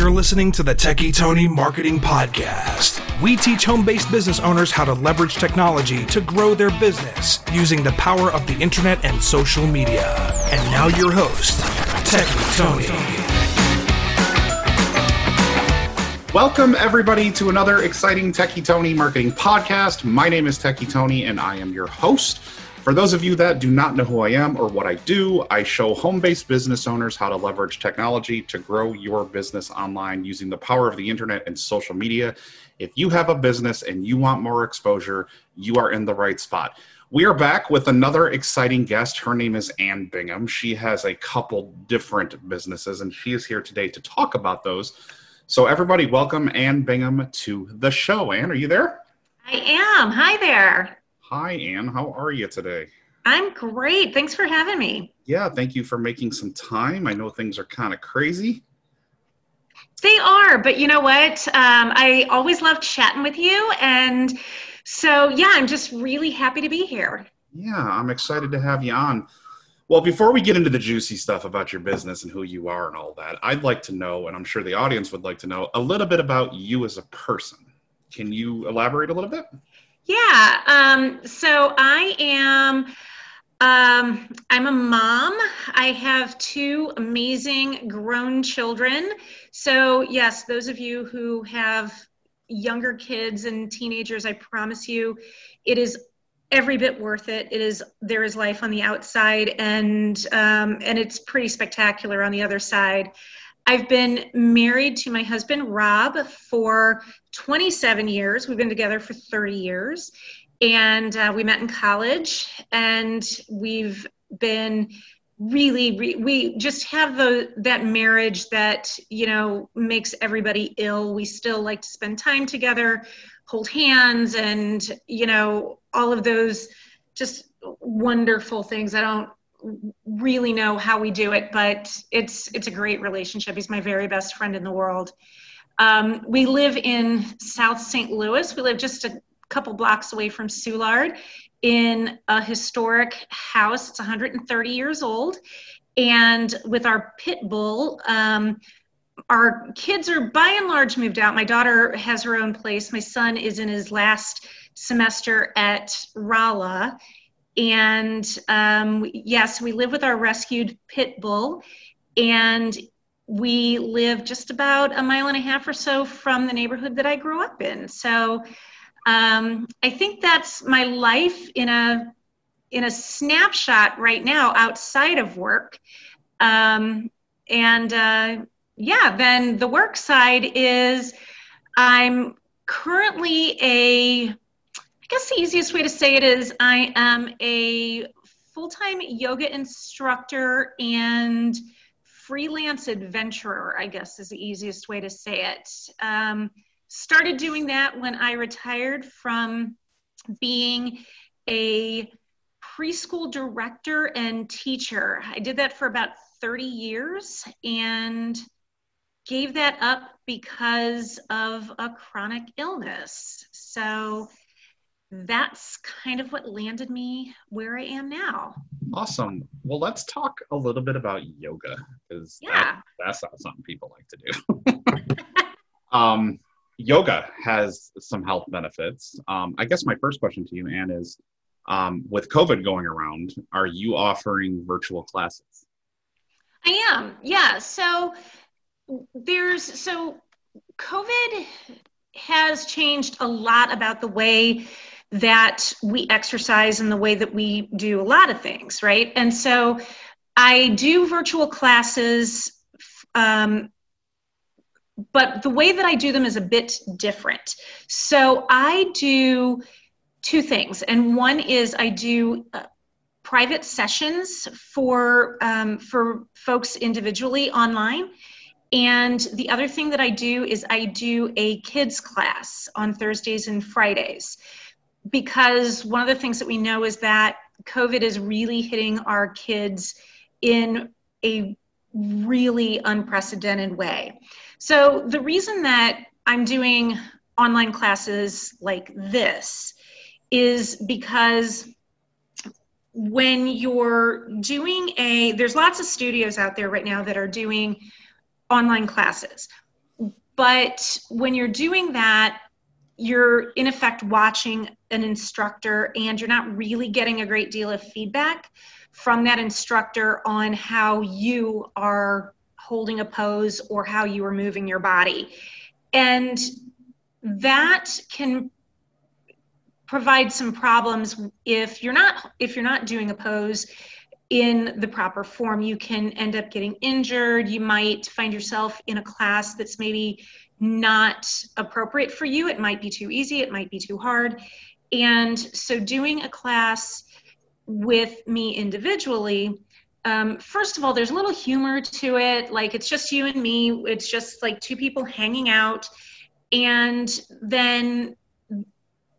You're listening to the Techie Tony Marketing Podcast. We teach home based business owners how to leverage technology to grow their business using the power of the internet and social media. And now, your host, Techie Tony. Welcome, everybody, to another exciting Techie Tony Marketing Podcast. My name is Techie Tony, and I am your host. For those of you that do not know who I am or what I do, I show home based business owners how to leverage technology to grow your business online using the power of the internet and social media. If you have a business and you want more exposure, you are in the right spot. We are back with another exciting guest. Her name is Ann Bingham. She has a couple different businesses, and she is here today to talk about those. So, everybody, welcome Ann Bingham to the show. Ann, are you there? I am. Hi there. Hi, Ann. How are you today? I'm great. Thanks for having me. Yeah, thank you for making some time. I know things are kind of crazy. They are, but you know what? Um, I always love chatting with you. And so, yeah, I'm just really happy to be here. Yeah, I'm excited to have you on. Well, before we get into the juicy stuff about your business and who you are and all that, I'd like to know, and I'm sure the audience would like to know, a little bit about you as a person. Can you elaborate a little bit? Yeah. Um, so I am. Um, I'm a mom. I have two amazing grown children. So, yes, those of you who have younger kids and teenagers, I promise you, it is every bit worth it. It is there is life on the outside, and um, and it's pretty spectacular on the other side. I've been married to my husband, Rob, for 27 years. We've been together for 30 years. And uh, we met in college, and we've been really re- we just have the that marriage that you know makes everybody ill we still like to spend time together hold hands and you know all of those just wonderful things i don't really know how we do it, but it's it's a great relationship. He's my very best friend in the world. Um, we live in South St. Louis. We live just a couple blocks away from Soulard in a historic house. It's 130 years old. And with our pit bull, um, our kids are by and large moved out. My daughter has her own place. My son is in his last semester at Rolla and um, yes, we live with our rescued pit bull, and we live just about a mile and a half or so from the neighborhood that I grew up in. So um, I think that's my life in a in a snapshot right now outside of work. Um, and uh, yeah, then the work side is I'm currently a guess the easiest way to say it is I am a full time yoga instructor and freelance adventurer, I guess is the easiest way to say it. Um, started doing that when I retired from being a preschool director and teacher. I did that for about 30 years and gave that up because of a chronic illness. So that's kind of what landed me where I am now. Awesome. Well, let's talk a little bit about yoga because yeah. that, that's not something people like to do. um, yoga has some health benefits. Um, I guess my first question to you, Ann, is um, with COVID going around, are you offering virtual classes? I am. Yeah. So there's so COVID has changed a lot about the way that we exercise in the way that we do a lot of things, right? And so I do virtual classes, um, but the way that I do them is a bit different. So I do two things, and one is I do uh, private sessions for um, for folks individually online. And the other thing that I do is I do a kids class on Thursdays and Fridays because one of the things that we know is that COVID is really hitting our kids in a really unprecedented way. So, the reason that I'm doing online classes like this is because when you're doing a, there's lots of studios out there right now that are doing online classes but when you're doing that, you're in effect watching an instructor and you're not really getting a great deal of feedback from that instructor on how you are holding a pose or how you are moving your body. And that can provide some problems if you're not if you're not doing a pose in the proper form. You can end up getting injured. You might find yourself in a class that's maybe not appropriate for you. It might be too easy. It might be too hard. And so doing a class with me individually um, first of all there's a little humor to it. Like it's just you and me. It's just like two people hanging out. And then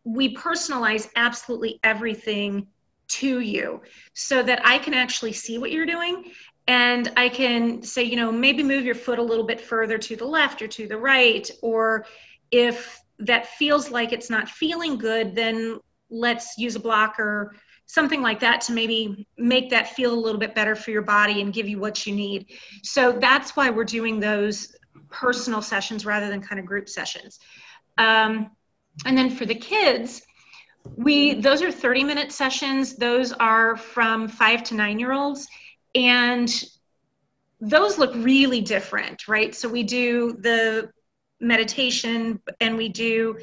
we personalize absolutely everything to you so that I can actually see what you're doing and I can say, you know, maybe move your foot a little bit further to the left or to the right. Or if that feels like it's not feeling good, then let's use a blocker, something like that to maybe make that feel a little bit better for your body and give you what you need. So that's why we're doing those personal sessions rather than kind of group sessions. Um, and then for the kids, we those are 30 minute sessions. Those are from five to nine year olds. And those look really different, right? So we do the meditation and we do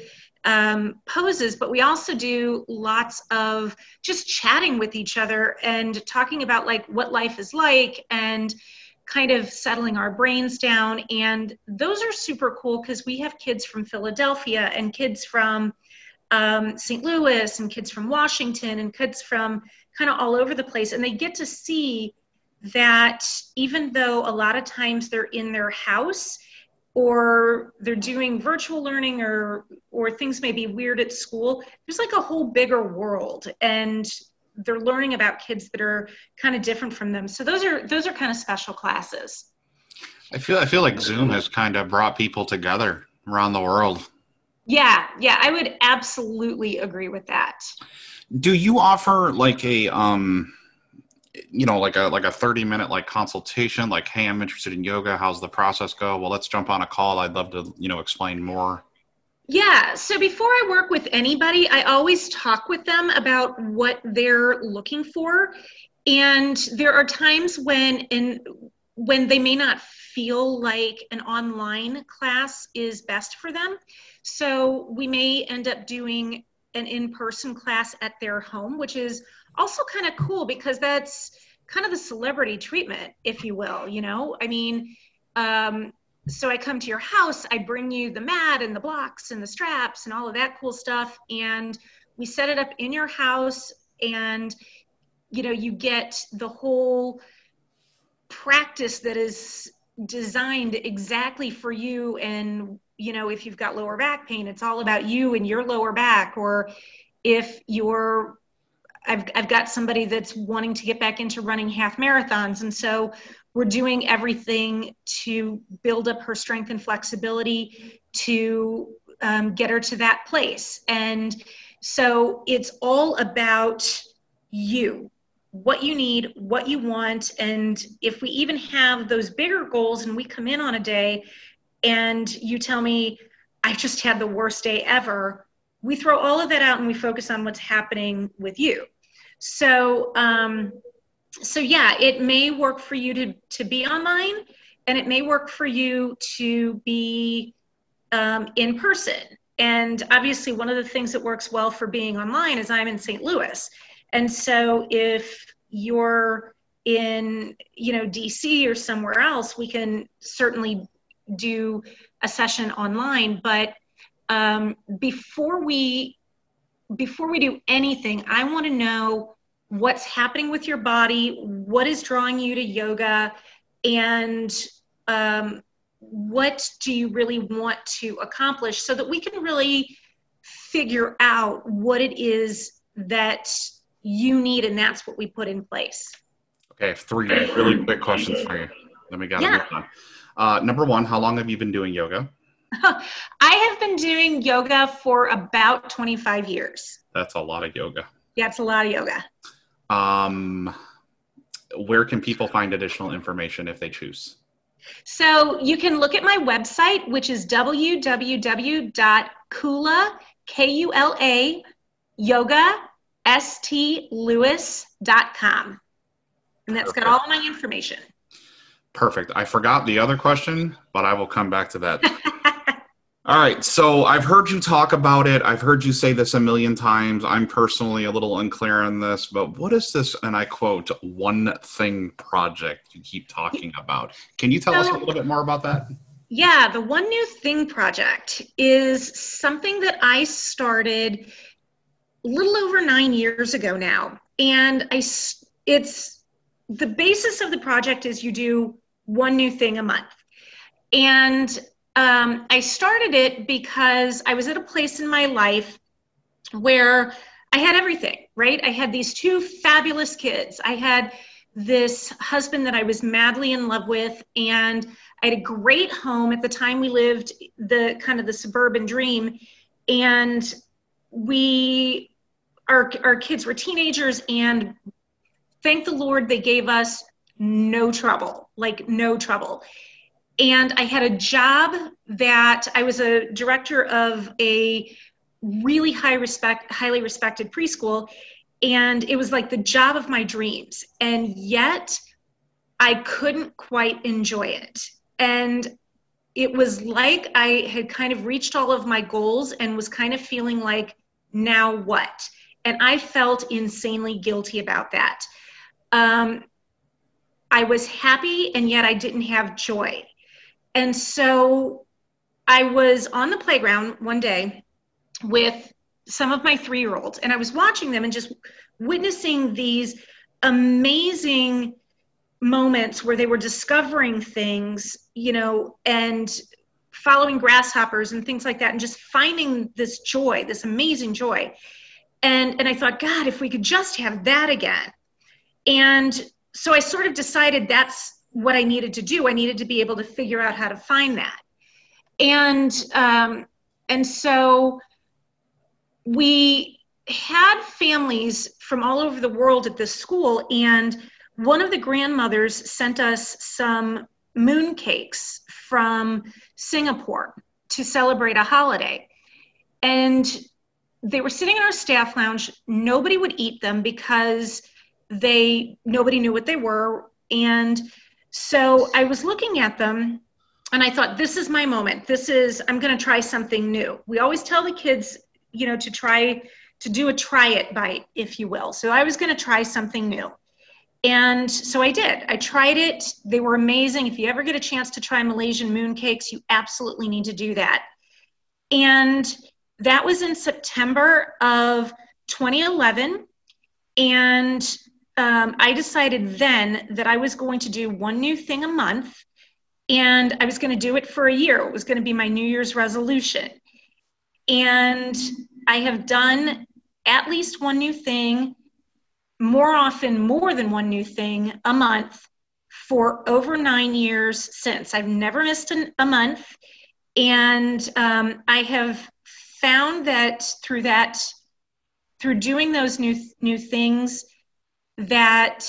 um, poses, but we also do lots of just chatting with each other and talking about like what life is like and kind of settling our brains down. And those are super cool because we have kids from Philadelphia and kids from um, St. Louis and kids from Washington and kids from kind of all over the place. And they get to see that even though a lot of times they're in their house, or they're doing virtual learning or or things may be weird at school there's like a whole bigger world and they're learning about kids that are kind of different from them. So those are those are kind of special classes. I feel I feel like Zoom has kind of brought people together around the world. Yeah, yeah, I would absolutely agree with that. Do you offer like a um you know like a like a 30 minute like consultation like hey i'm interested in yoga how's the process go well let's jump on a call i'd love to you know explain more yeah. So before I work with anybody, I always talk with them about what they're looking for. And there are times when in when they may not feel like an online class is best for them. So we may end up doing an in-person class at their home, which is also kind of cool because that's kind of the celebrity treatment, if you will. You know, I mean, um, so I come to your house, I bring you the mat and the blocks and the straps and all of that cool stuff. And we set it up in your house and you know, you get the whole practice that is designed exactly for you and you know if you've got lower back pain it's all about you and your lower back or if you're I've, I've got somebody that's wanting to get back into running half marathons and so we're doing everything to build up her strength and flexibility to um, get her to that place. And so it's all about you, what you need, what you want. And if we even have those bigger goals and we come in on a day and you tell me, I just had the worst day ever, we throw all of that out and we focus on what's happening with you. So, um, so yeah, it may work for you to, to be online and it may work for you to be um, in person. And obviously, one of the things that works well for being online is I'm in St. Louis. And so if you're in, you know, DC or somewhere else, we can certainly do a session online. But um, before we before we do anything, I want to know what's happening with your body, what is drawing you to yoga, and um, what do you really want to accomplish so that we can really figure out what it is that you need, and that's what we put in place. Okay, three really quick questions for you. Let me get yeah. on. Uh, number one, how long have you been doing yoga? I have been doing yoga for about 25 years. That's a lot of yoga. Yeah, it's a lot of yoga. Um, where can people find additional information if they choose? So you can look at my website, which is www.kula, K-U-L-A, yoga, stlouis.com. And that's got all my information. Perfect. I forgot the other question, but I will come back to that. All right. So I've heard you talk about it. I've heard you say this a million times. I'm personally a little unclear on this, but what is this, and I quote, one thing project you keep talking about? Can you tell us a little bit more about that? Yeah, the One New Thing project is something that I started a little over nine years ago now. And I, it's the basis of the project is you do one new thing a month. And um, I started it because I was at a place in my life where I had everything, right? I had these two fabulous kids. I had this husband that I was madly in love with, and I had a great home. At the time, we lived the kind of the suburban dream, and we, our, our kids were teenagers, and thank the Lord they gave us no trouble, like no trouble and I had a job that I was a director of a really high respect, highly respected preschool, and it was like the job of my dreams. And yet I couldn't quite enjoy it. And it was like I had kind of reached all of my goals and was kind of feeling like, now what? And I felt insanely guilty about that. Um, I was happy and yet I didn't have joy. And so I was on the playground one day with some of my three year olds, and I was watching them and just witnessing these amazing moments where they were discovering things, you know, and following grasshoppers and things like that, and just finding this joy, this amazing joy. And, and I thought, God, if we could just have that again. And so I sort of decided that's what I needed to do. I needed to be able to figure out how to find that. And um, and so we had families from all over the world at this school, and one of the grandmothers sent us some moon cakes from Singapore to celebrate a holiday. And they were sitting in our staff lounge. Nobody would eat them because they nobody knew what they were. And so I was looking at them and I thought, this is my moment. This is, I'm going to try something new. We always tell the kids, you know, to try, to do a try it bite, if you will. So I was going to try something new. And so I did. I tried it. They were amazing. If you ever get a chance to try Malaysian mooncakes, you absolutely need to do that. And that was in September of 2011. And um, I decided then that I was going to do one new thing a month and I was going to do it for a year. It was going to be my New Year's resolution. And I have done at least one new thing, more often, more than one new thing a month for over nine years since. I've never missed an, a month. And um, I have found that through that, through doing those new, new things, that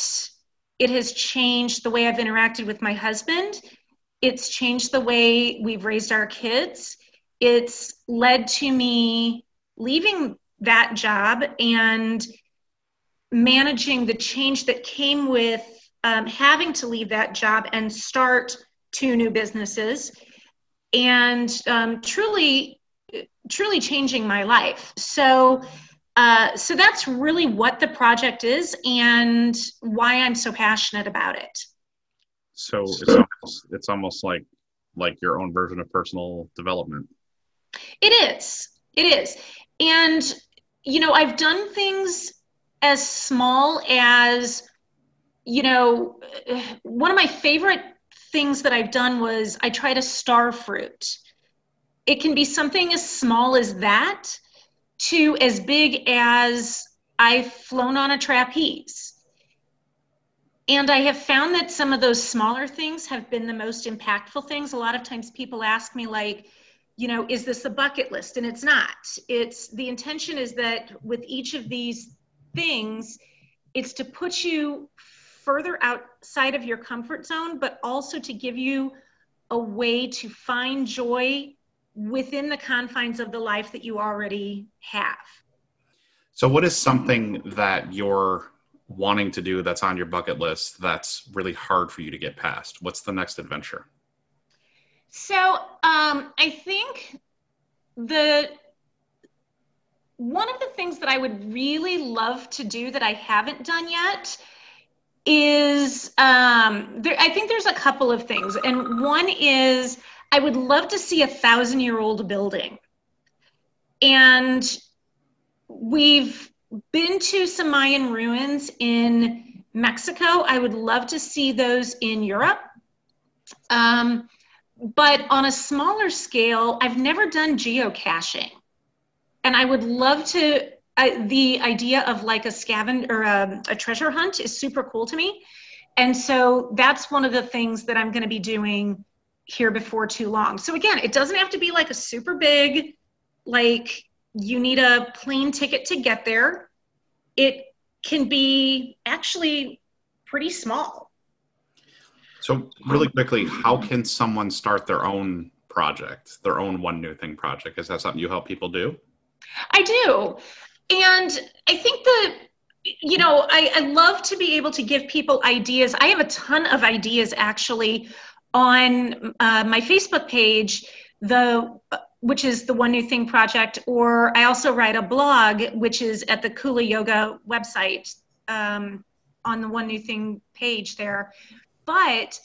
it has changed the way I've interacted with my husband. It's changed the way we've raised our kids. It's led to me leaving that job and managing the change that came with um, having to leave that job and start two new businesses and um, truly truly changing my life so uh, so that's really what the project is and why I'm so passionate about it. So it's almost, it's almost like like your own version of personal development. It is. It is. And you know, I've done things as small as you know, one of my favorite things that I've done was I tried a star fruit. It can be something as small as that to as big as I've flown on a trapeze. And I have found that some of those smaller things have been the most impactful things. A lot of times people ask me, like, you know, is this a bucket list? And it's not. It's the intention is that with each of these things, it's to put you further outside of your comfort zone, but also to give you a way to find joy within the confines of the life that you already have. So, what is something that you're wanting to do that's on your bucket list that's really hard for you to get past? What's the next adventure? So, um, I think the one of the things that I would really love to do that I haven't done yet is um, there, I think there's a couple of things, and one is I would love to see a thousand year old building. And we've been to some Mayan ruins in Mexico. I would love to see those in Europe. Um, but on a smaller scale, I've never done geocaching. And I would love to, uh, the idea of like a scavenger or a, a treasure hunt is super cool to me. And so that's one of the things that I'm going to be doing here before too long. So again, it doesn't have to be like a super big, like you need a plane ticket to get there. It can be actually pretty small. So really quickly, how can someone start their own project, their own one new thing project? Is that something you help people do? I do. And I think that you know I, I love to be able to give people ideas i have a ton of ideas actually on uh, my Facebook page, the which is the One New Thing Project, or I also write a blog, which is at the Kula Yoga website um, on the One New Thing page there. But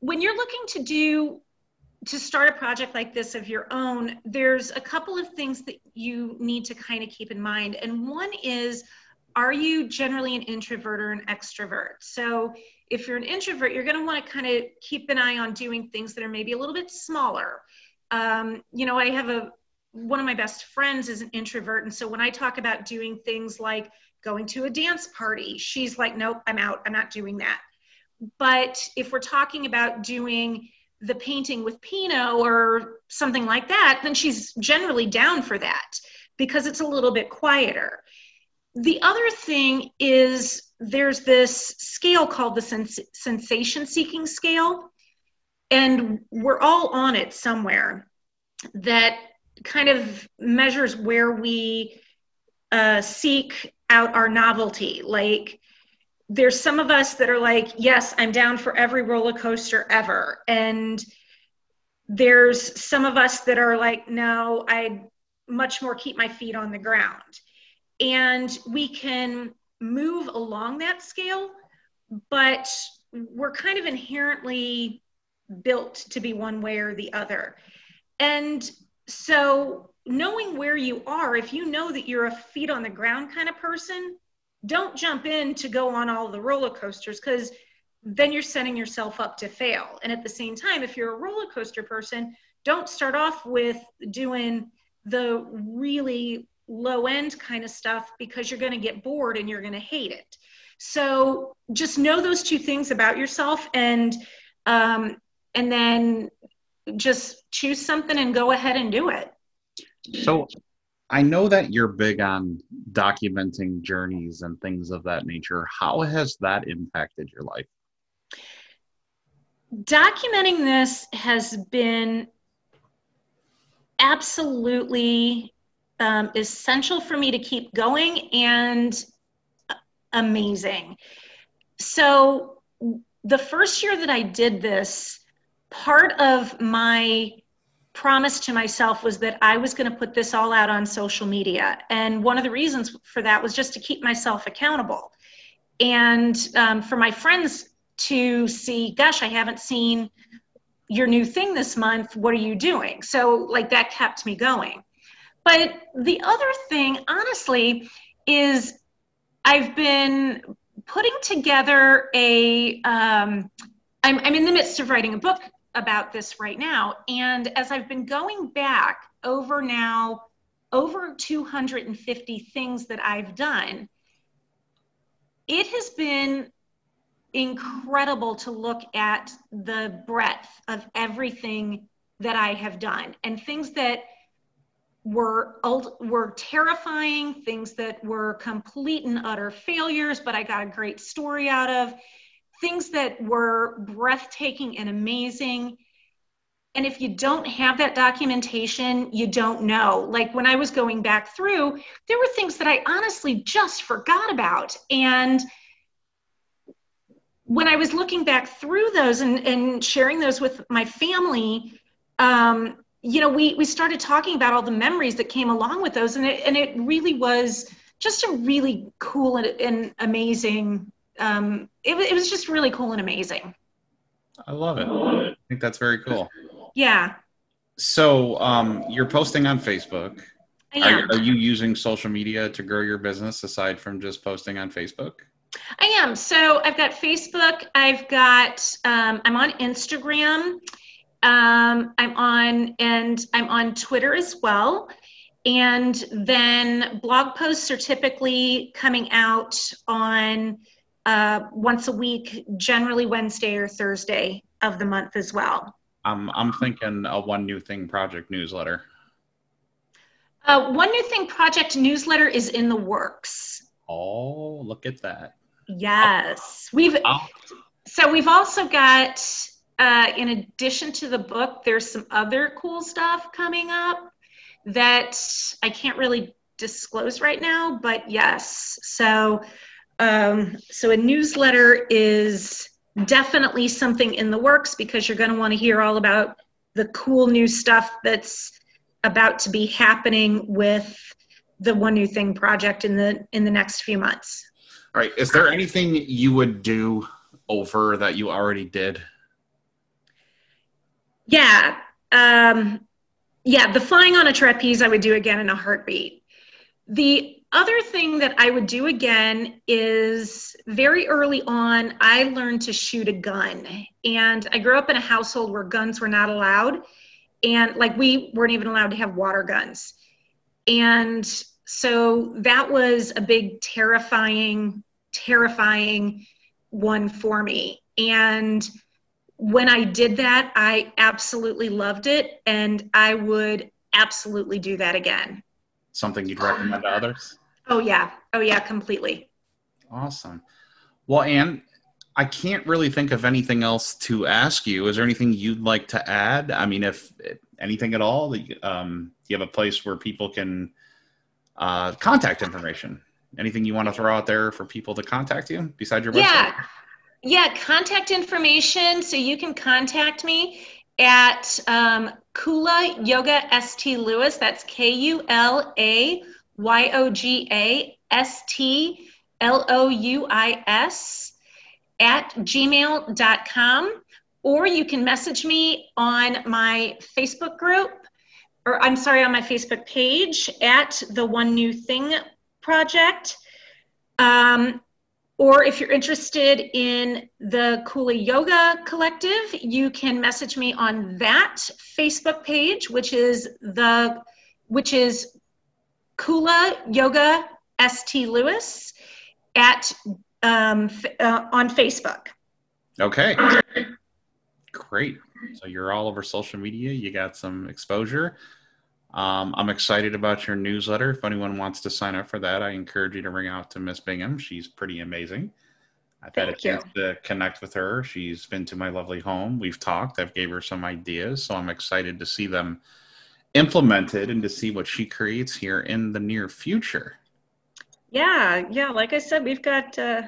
when you're looking to do to start a project like this of your own, there's a couple of things that you need to kind of keep in mind. And one is, are you generally an introvert or an extrovert? So if you're an introvert, you're going to want to kind of keep an eye on doing things that are maybe a little bit smaller. Um, you know, I have a one of my best friends is an introvert, and so when I talk about doing things like going to a dance party, she's like, "Nope, I'm out. I'm not doing that." But if we're talking about doing the painting with Pinot or something like that, then she's generally down for that because it's a little bit quieter. The other thing is there's this scale called the sens- sensation seeking scale, and we're all on it somewhere that kind of measures where we uh, seek out our novelty. Like, there's some of us that are like, yes, I'm down for every roller coaster ever. And there's some of us that are like, no, I'd much more keep my feet on the ground. And we can move along that scale, but we're kind of inherently built to be one way or the other. And so, knowing where you are, if you know that you're a feet on the ground kind of person, don't jump in to go on all the roller coasters because then you're setting yourself up to fail. And at the same time, if you're a roller coaster person, don't start off with doing the really low end kind of stuff because you're going to get bored and you're going to hate it. So just know those two things about yourself and um, and then just choose something and go ahead and do it. So I know that you're big on documenting journeys and things of that nature. How has that impacted your life? Documenting this has been absolutely um, essential for me to keep going and amazing. So, the first year that I did this, part of my promise to myself was that I was going to put this all out on social media. And one of the reasons for that was just to keep myself accountable and um, for my friends to see, gosh, I haven't seen your new thing this month. What are you doing? So, like, that kept me going. But the other thing, honestly, is I've been putting together a. am I'm, I'm in the midst of writing a book about this right now. And as I've been going back over now, over 250 things that I've done, it has been incredible to look at the breadth of everything that I have done and things that were were terrifying, things that were complete and utter failures, but I got a great story out of, things that were breathtaking and amazing. And if you don't have that documentation, you don't know. Like when I was going back through, there were things that I honestly just forgot about. And when I was looking back through those and, and sharing those with my family, um, you know, we we started talking about all the memories that came along with those, and it and it really was just a really cool and, and amazing. Um, it, it was just really cool and amazing. I love it. I think that's very cool. Yeah. So, um, you're posting on Facebook. I am. Are, are you using social media to grow your business aside from just posting on Facebook? I am. So I've got Facebook. I've got. Um, I'm on Instagram. Um, I'm on and I'm on Twitter as well. And then blog posts are typically coming out on uh, once a week, generally Wednesday or Thursday of the month as well. I'm I'm thinking a one new thing project newsletter. Uh, one new thing project newsletter is in the works. Oh, look at that! Yes, we've. Oh. So we've also got uh, in addition to the book, there's some other cool stuff coming up that I can't really disclose right now, but yes. So, um, so a newsletter is definitely something in the works because you're going to want to hear all about the cool new stuff that's about to be happening with the one new thing project in the in the next few months. All right. Is there anything you would do over that you already did? Yeah. Um, yeah, the flying on a trapeze I would do again in a heartbeat. The other thing that I would do again is very early on, I learned to shoot a gun. And I grew up in a household where guns were not allowed. And like we weren't even allowed to have water guns. And so that was a big, terrifying, terrifying one for me. And when I did that, I absolutely loved it, and I would absolutely do that again. Something you'd recommend to others? Oh, yeah. Oh, yeah, completely. Awesome. Well, Ann, I can't really think of anything else to ask you. Is there anything you'd like to add? I mean, if, anything at all, um, you have a place where people can uh, contact information. Anything you want to throw out there for people to contact you besides your website? Yeah. Yeah, contact information. So you can contact me at um, Kula Yoga St. Louis. That's K U L A Y O G A S T L O U I S at gmail.com. Or you can message me on my Facebook group, or I'm sorry, on my Facebook page at the One New Thing Project. Um, or if you're interested in the Kula Yoga Collective, you can message me on that Facebook page, which is the which is Kula Yoga St. Louis at um, uh, on Facebook. Okay. Great. So you're all over social media. You got some exposure. Um, I'm excited about your newsletter. If anyone wants to sign up for that, I encourage you to ring out to Miss Bingham. She's pretty amazing. I've Thank had a chance to connect with her. She's been to my lovely home. We've talked. I've gave her some ideas, so I'm excited to see them implemented and to see what she creates here in the near future. Yeah, yeah. Like I said, we've got uh,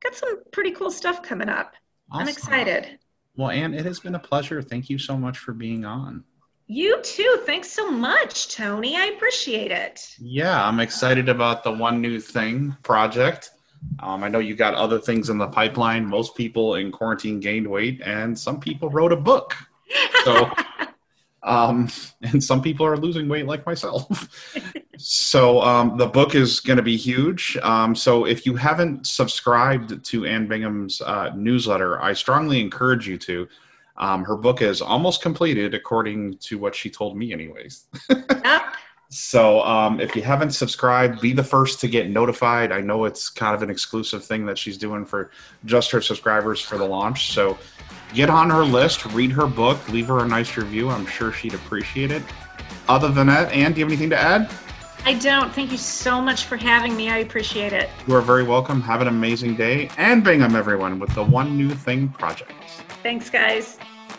got some pretty cool stuff coming up. I'm excited. Well, Ann, it has been a pleasure. Thank you so much for being on. You too. Thanks so much, Tony. I appreciate it. Yeah, I'm excited about the one new thing project. Um, I know you got other things in the pipeline. Most people in quarantine gained weight, and some people wrote a book. So, um, and some people are losing weight, like myself. so, um, the book is going to be huge. Um, so, if you haven't subscribed to Ann Bingham's uh, newsletter, I strongly encourage you to. Um, her book is almost completed, according to what she told me, anyways. Yep. So um, if you haven't subscribed, be the first to get notified. I know it's kind of an exclusive thing that she's doing for just her subscribers for the launch. So get on her list, read her book, leave her a nice review. I'm sure she'd appreciate it. other than that, Ann, do you have anything to add? I don't. Thank you so much for having me. I appreciate it. You are very welcome. Have an amazing day Ann Bingham, everyone, with the One New Thing project. Thanks, guys.